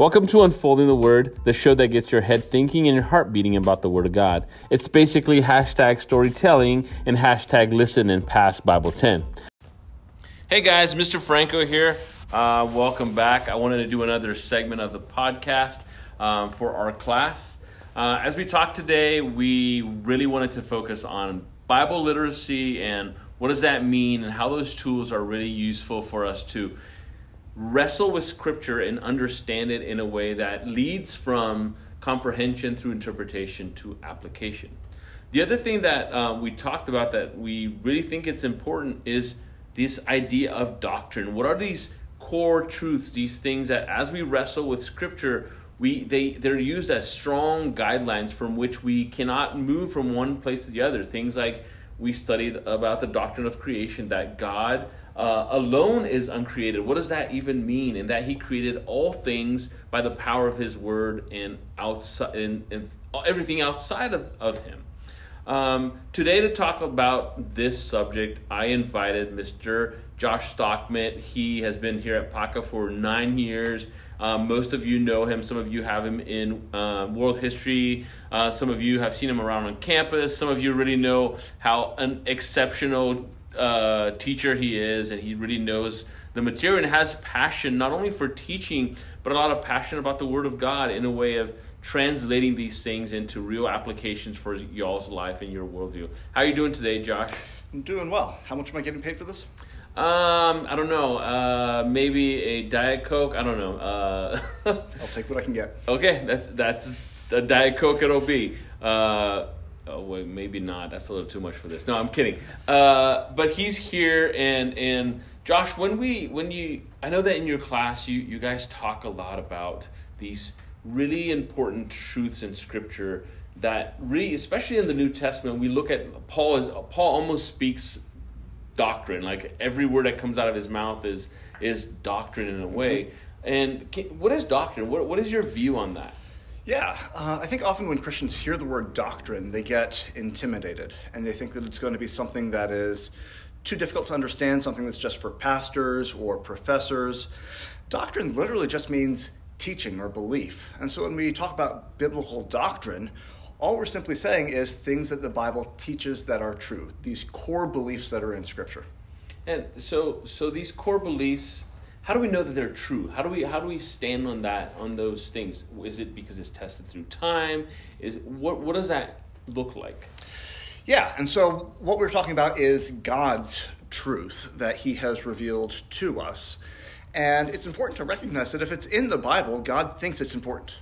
Welcome to Unfolding the Word, the show that gets your head thinking and your heart beating about the Word of God. It's basically hashtag storytelling and hashtag listen and pass Bible 10. Hey guys, Mr. Franco here. Uh, welcome back. I wanted to do another segment of the podcast um, for our class. Uh, as we talk today, we really wanted to focus on Bible literacy and what does that mean and how those tools are really useful for us to wrestle with scripture and understand it in a way that leads from comprehension through interpretation to application. The other thing that uh, we talked about that we really think it's important is this idea of doctrine. What are these core truths, these things that as we wrestle with scripture, we they they're used as strong guidelines from which we cannot move from one place to the other. Things like we studied about the doctrine of creation that God uh, alone is uncreated. What does that even mean? And that He created all things by the power of His Word and outside and, and everything outside of, of Him. Um, today, to talk about this subject, I invited Mr. Josh Stockman. He has been here at PACA for nine years. Um, most of you know him. Some of you have him in uh, world history. Uh, some of you have seen him around on campus. Some of you really know how an exceptional uh, teacher he is, and he really knows the material and has passion not only for teaching, but a lot of passion about the Word of God in a way of translating these things into real applications for y'all's life and your worldview. How are you doing today, Josh? I'm doing well. How much am I getting paid for this? Um, I don't know. Uh, maybe a diet coke. I don't know. Uh, I'll take what I can get. Okay, that's that's a diet coke. It'll be. Uh, oh wait, maybe not. That's a little too much for this. No, I'm kidding. Uh, but he's here, and and Josh, when we when you, I know that in your class you you guys talk a lot about these really important truths in Scripture that really, especially in the New Testament, we look at Paul as Paul almost speaks doctrine. Like every word that comes out of his mouth is is doctrine in a way. And can, what is doctrine? What what is your view on that? Yeah, uh, I think often when Christians hear the word doctrine, they get intimidated and they think that it's going to be something that is too difficult to understand, something that's just for pastors or professors. Doctrine literally just means teaching or belief. And so when we talk about biblical doctrine, all we're simply saying is things that the Bible teaches that are true, these core beliefs that are in Scripture. And so, so these core beliefs, how do we know that they're true? How do we how do we stand on that on those things? Is it because it's tested through time? Is what what does that look like? Yeah, and so what we're talking about is God's truth that He has revealed to us. And it's important to recognize that if it's in the Bible, God thinks it's important.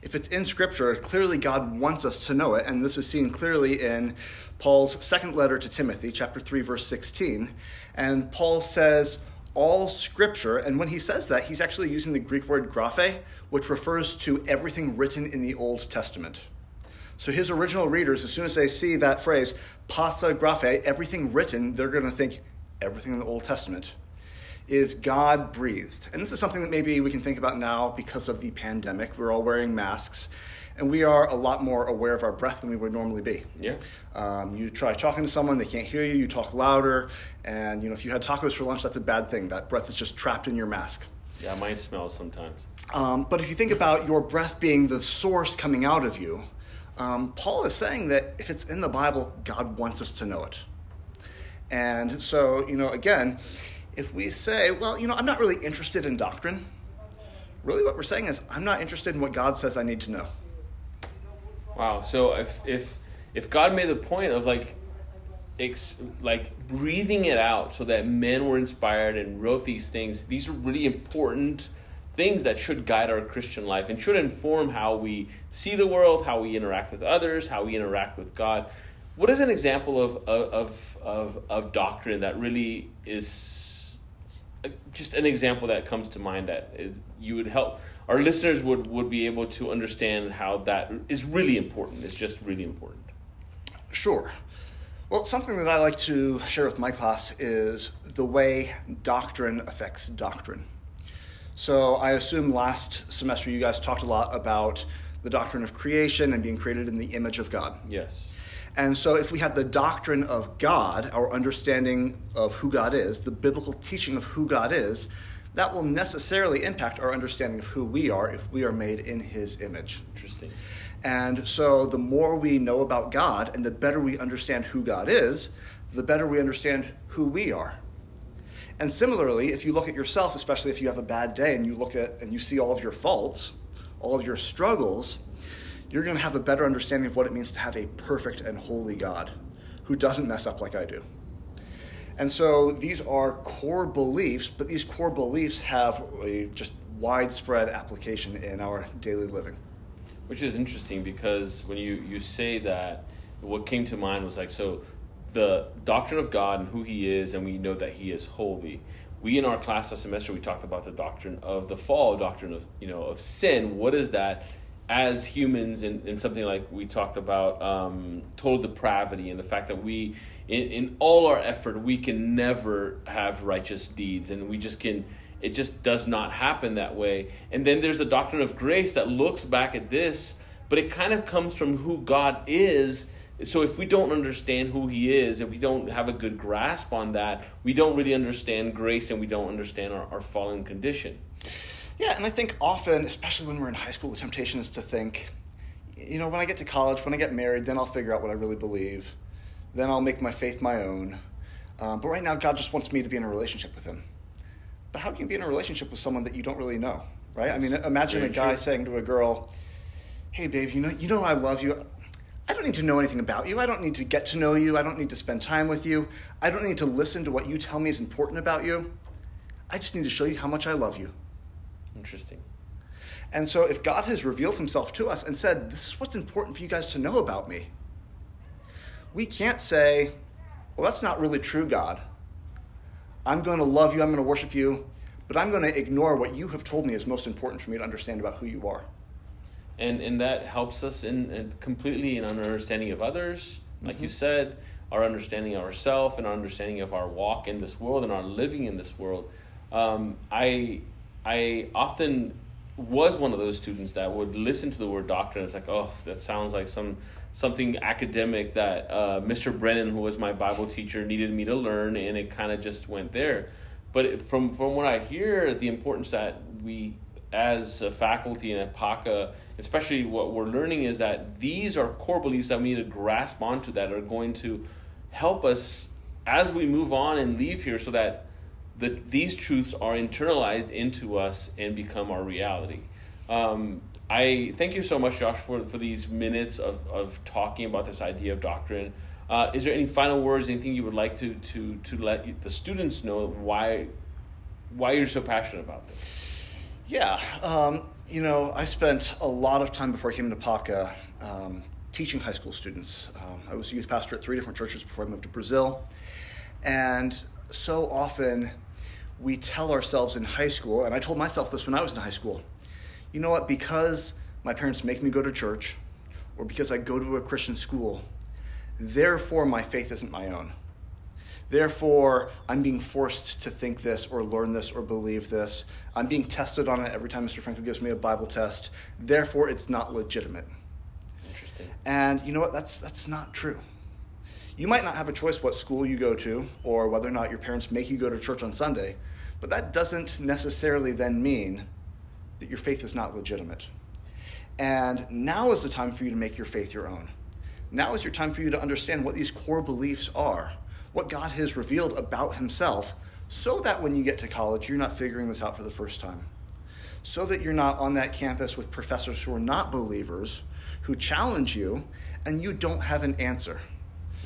If it's in Scripture, clearly God wants us to know it, and this is seen clearly in Paul's second letter to Timothy, chapter 3, verse 16. And Paul says, all scripture, and when he says that, he's actually using the Greek word graphe, which refers to everything written in the Old Testament. So his original readers, as soon as they see that phrase, pasa graphe, everything written, they're going to think everything in the Old Testament is God breathed. And this is something that maybe we can think about now because of the pandemic. We're all wearing masks, and we are a lot more aware of our breath than we would normally be. Yeah. Um, you try talking to someone, they can't hear you, you talk louder, and you know if you had tacos for lunch, that's a bad thing. That breath is just trapped in your mask. Yeah, mine smells sometimes. Um, but if you think about your breath being the source coming out of you, um, Paul is saying that if it's in the Bible, God wants us to know it. And so, you know, again, if we say, well, you know, I'm not really interested in doctrine, really what we're saying is, I'm not interested in what God says I need to know. Wow. So if if if God made the point of like ex, like breathing it out so that men were inspired and wrote these things, these are really important things that should guide our Christian life and should inform how we see the world, how we interact with others, how we interact with God. What is an example of of of, of doctrine that really is uh, just an example that comes to mind that uh, you would help our listeners would, would be able to understand how that is really important. It's just really important. Sure. Well, something that I like to share with my class is the way doctrine affects doctrine. So I assume last semester you guys talked a lot about the doctrine of creation and being created in the image of God. Yes. And so, if we have the doctrine of God, our understanding of who God is, the biblical teaching of who God is, that will necessarily impact our understanding of who we are if we are made in His image. Interesting. And so, the more we know about God and the better we understand who God is, the better we understand who we are. And similarly, if you look at yourself, especially if you have a bad day and you look at and you see all of your faults, all of your struggles, you're going to have a better understanding of what it means to have a perfect and holy God who doesn't mess up like I do. And so these are core beliefs, but these core beliefs have a just widespread application in our daily living. Which is interesting because when you, you say that, what came to mind was like, so the doctrine of God and who He is, and we know that He is holy. We in our class last semester we talked about the doctrine of the fall, doctrine of you know of sin. What is that? As humans, and, and something like we talked about um, total depravity and the fact that we, in, in all our effort, we can never have righteous deeds, and we just can it just does not happen that way. And then there's the doctrine of grace that looks back at this, but it kind of comes from who God is so if we don't understand who he is, if we don't have a good grasp on that, we don't really understand grace and we don't understand our, our fallen condition. Yeah, and I think often, especially when we're in high school, the temptation is to think, you know, when I get to college, when I get married, then I'll figure out what I really believe. Then I'll make my faith my own. Um, but right now, God just wants me to be in a relationship with Him. But how can you be in a relationship with someone that you don't really know, right? I mean, imagine Very a guy true. saying to a girl, "Hey, babe, you know, you know, I love you. I don't need to know anything about you. I don't need to get to know you. I don't need to spend time with you. I don't need to listen to what you tell me is important about you. I just need to show you how much I love you. Interesting. And so, if God has revealed himself to us and said, This is what's important for you guys to know about me, we can't say, Well, that's not really true, God. I'm going to love you, I'm going to worship you, but I'm going to ignore what you have told me is most important for me to understand about who you are and and that helps us in, in completely in our understanding of others like mm-hmm. you said our understanding of ourselves and our understanding of our walk in this world and our living in this world um, i i often was one of those students that would listen to the word doctrine it's like oh that sounds like some something academic that uh, mr brennan who was my bible teacher needed me to learn and it kind of just went there. But from from what i hear the importance that we as a faculty in PACA, especially what we're learning is that these are core beliefs that we need to grasp onto that are going to help us as we move on and leave here so that the, these truths are internalized into us and become our reality. Um, I thank you so much, Josh, for, for these minutes of, of talking about this idea of doctrine. Uh, is there any final words, anything you would like to, to, to let the students know why, why you're so passionate about this? Yeah, um, you know, I spent a lot of time before I came to PACA um, teaching high school students. Um, I was a youth pastor at three different churches before I moved to Brazil. And so often we tell ourselves in high school, and I told myself this when I was in high school you know what, because my parents make me go to church, or because I go to a Christian school, therefore my faith isn't my own. Therefore, I'm being forced to think this or learn this or believe this. I'm being tested on it every time Mr. Franco gives me a Bible test. Therefore, it's not legitimate. Interesting. And you know what? That's, that's not true. You might not have a choice what school you go to or whether or not your parents make you go to church on Sunday, but that doesn't necessarily then mean that your faith is not legitimate. And now is the time for you to make your faith your own. Now is your time for you to understand what these core beliefs are what God has revealed about himself so that when you get to college, you're not figuring this out for the first time. So that you're not on that campus with professors who are not believers, who challenge you, and you don't have an answer.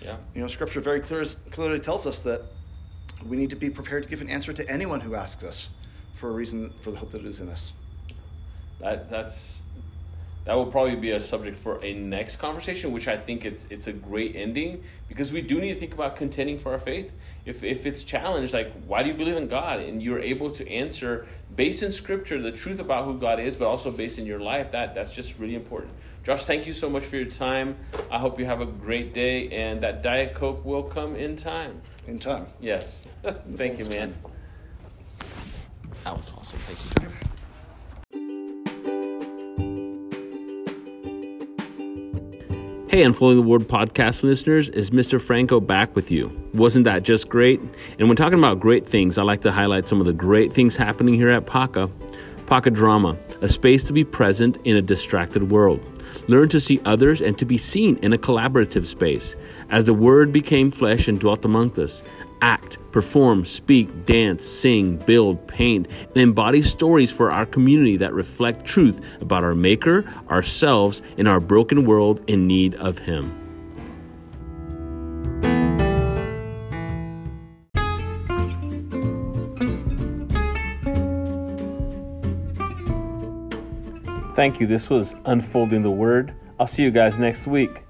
Yeah. You know, Scripture very clear, clearly tells us that we need to be prepared to give an answer to anyone who asks us for a reason, for the hope that is in us. That, that's that will probably be a subject for a next conversation, which I think it's it's a great ending because we do need to think about contending for our faith. If if it's challenged, like why do you believe in God, and you're able to answer based in Scripture the truth about who God is, but also based in your life, that that's just really important. Josh, thank you so much for your time. I hope you have a great day, and that Diet Coke will come in time. In time. Yes. thank you, man. That was awesome. Thank you. Hey, Unfolding the Word podcast listeners, is Mr. Franco back with you? Wasn't that just great? And when talking about great things, I like to highlight some of the great things happening here at PACA. PACA Drama, a space to be present in a distracted world. Learn to see others and to be seen in a collaborative space. As the Word became flesh and dwelt among us, act, perform, speak, dance, sing, build, paint, and embody stories for our community that reflect truth about our Maker, ourselves, and our broken world in need of Him. Thank you. This was Unfolding the Word. I'll see you guys next week.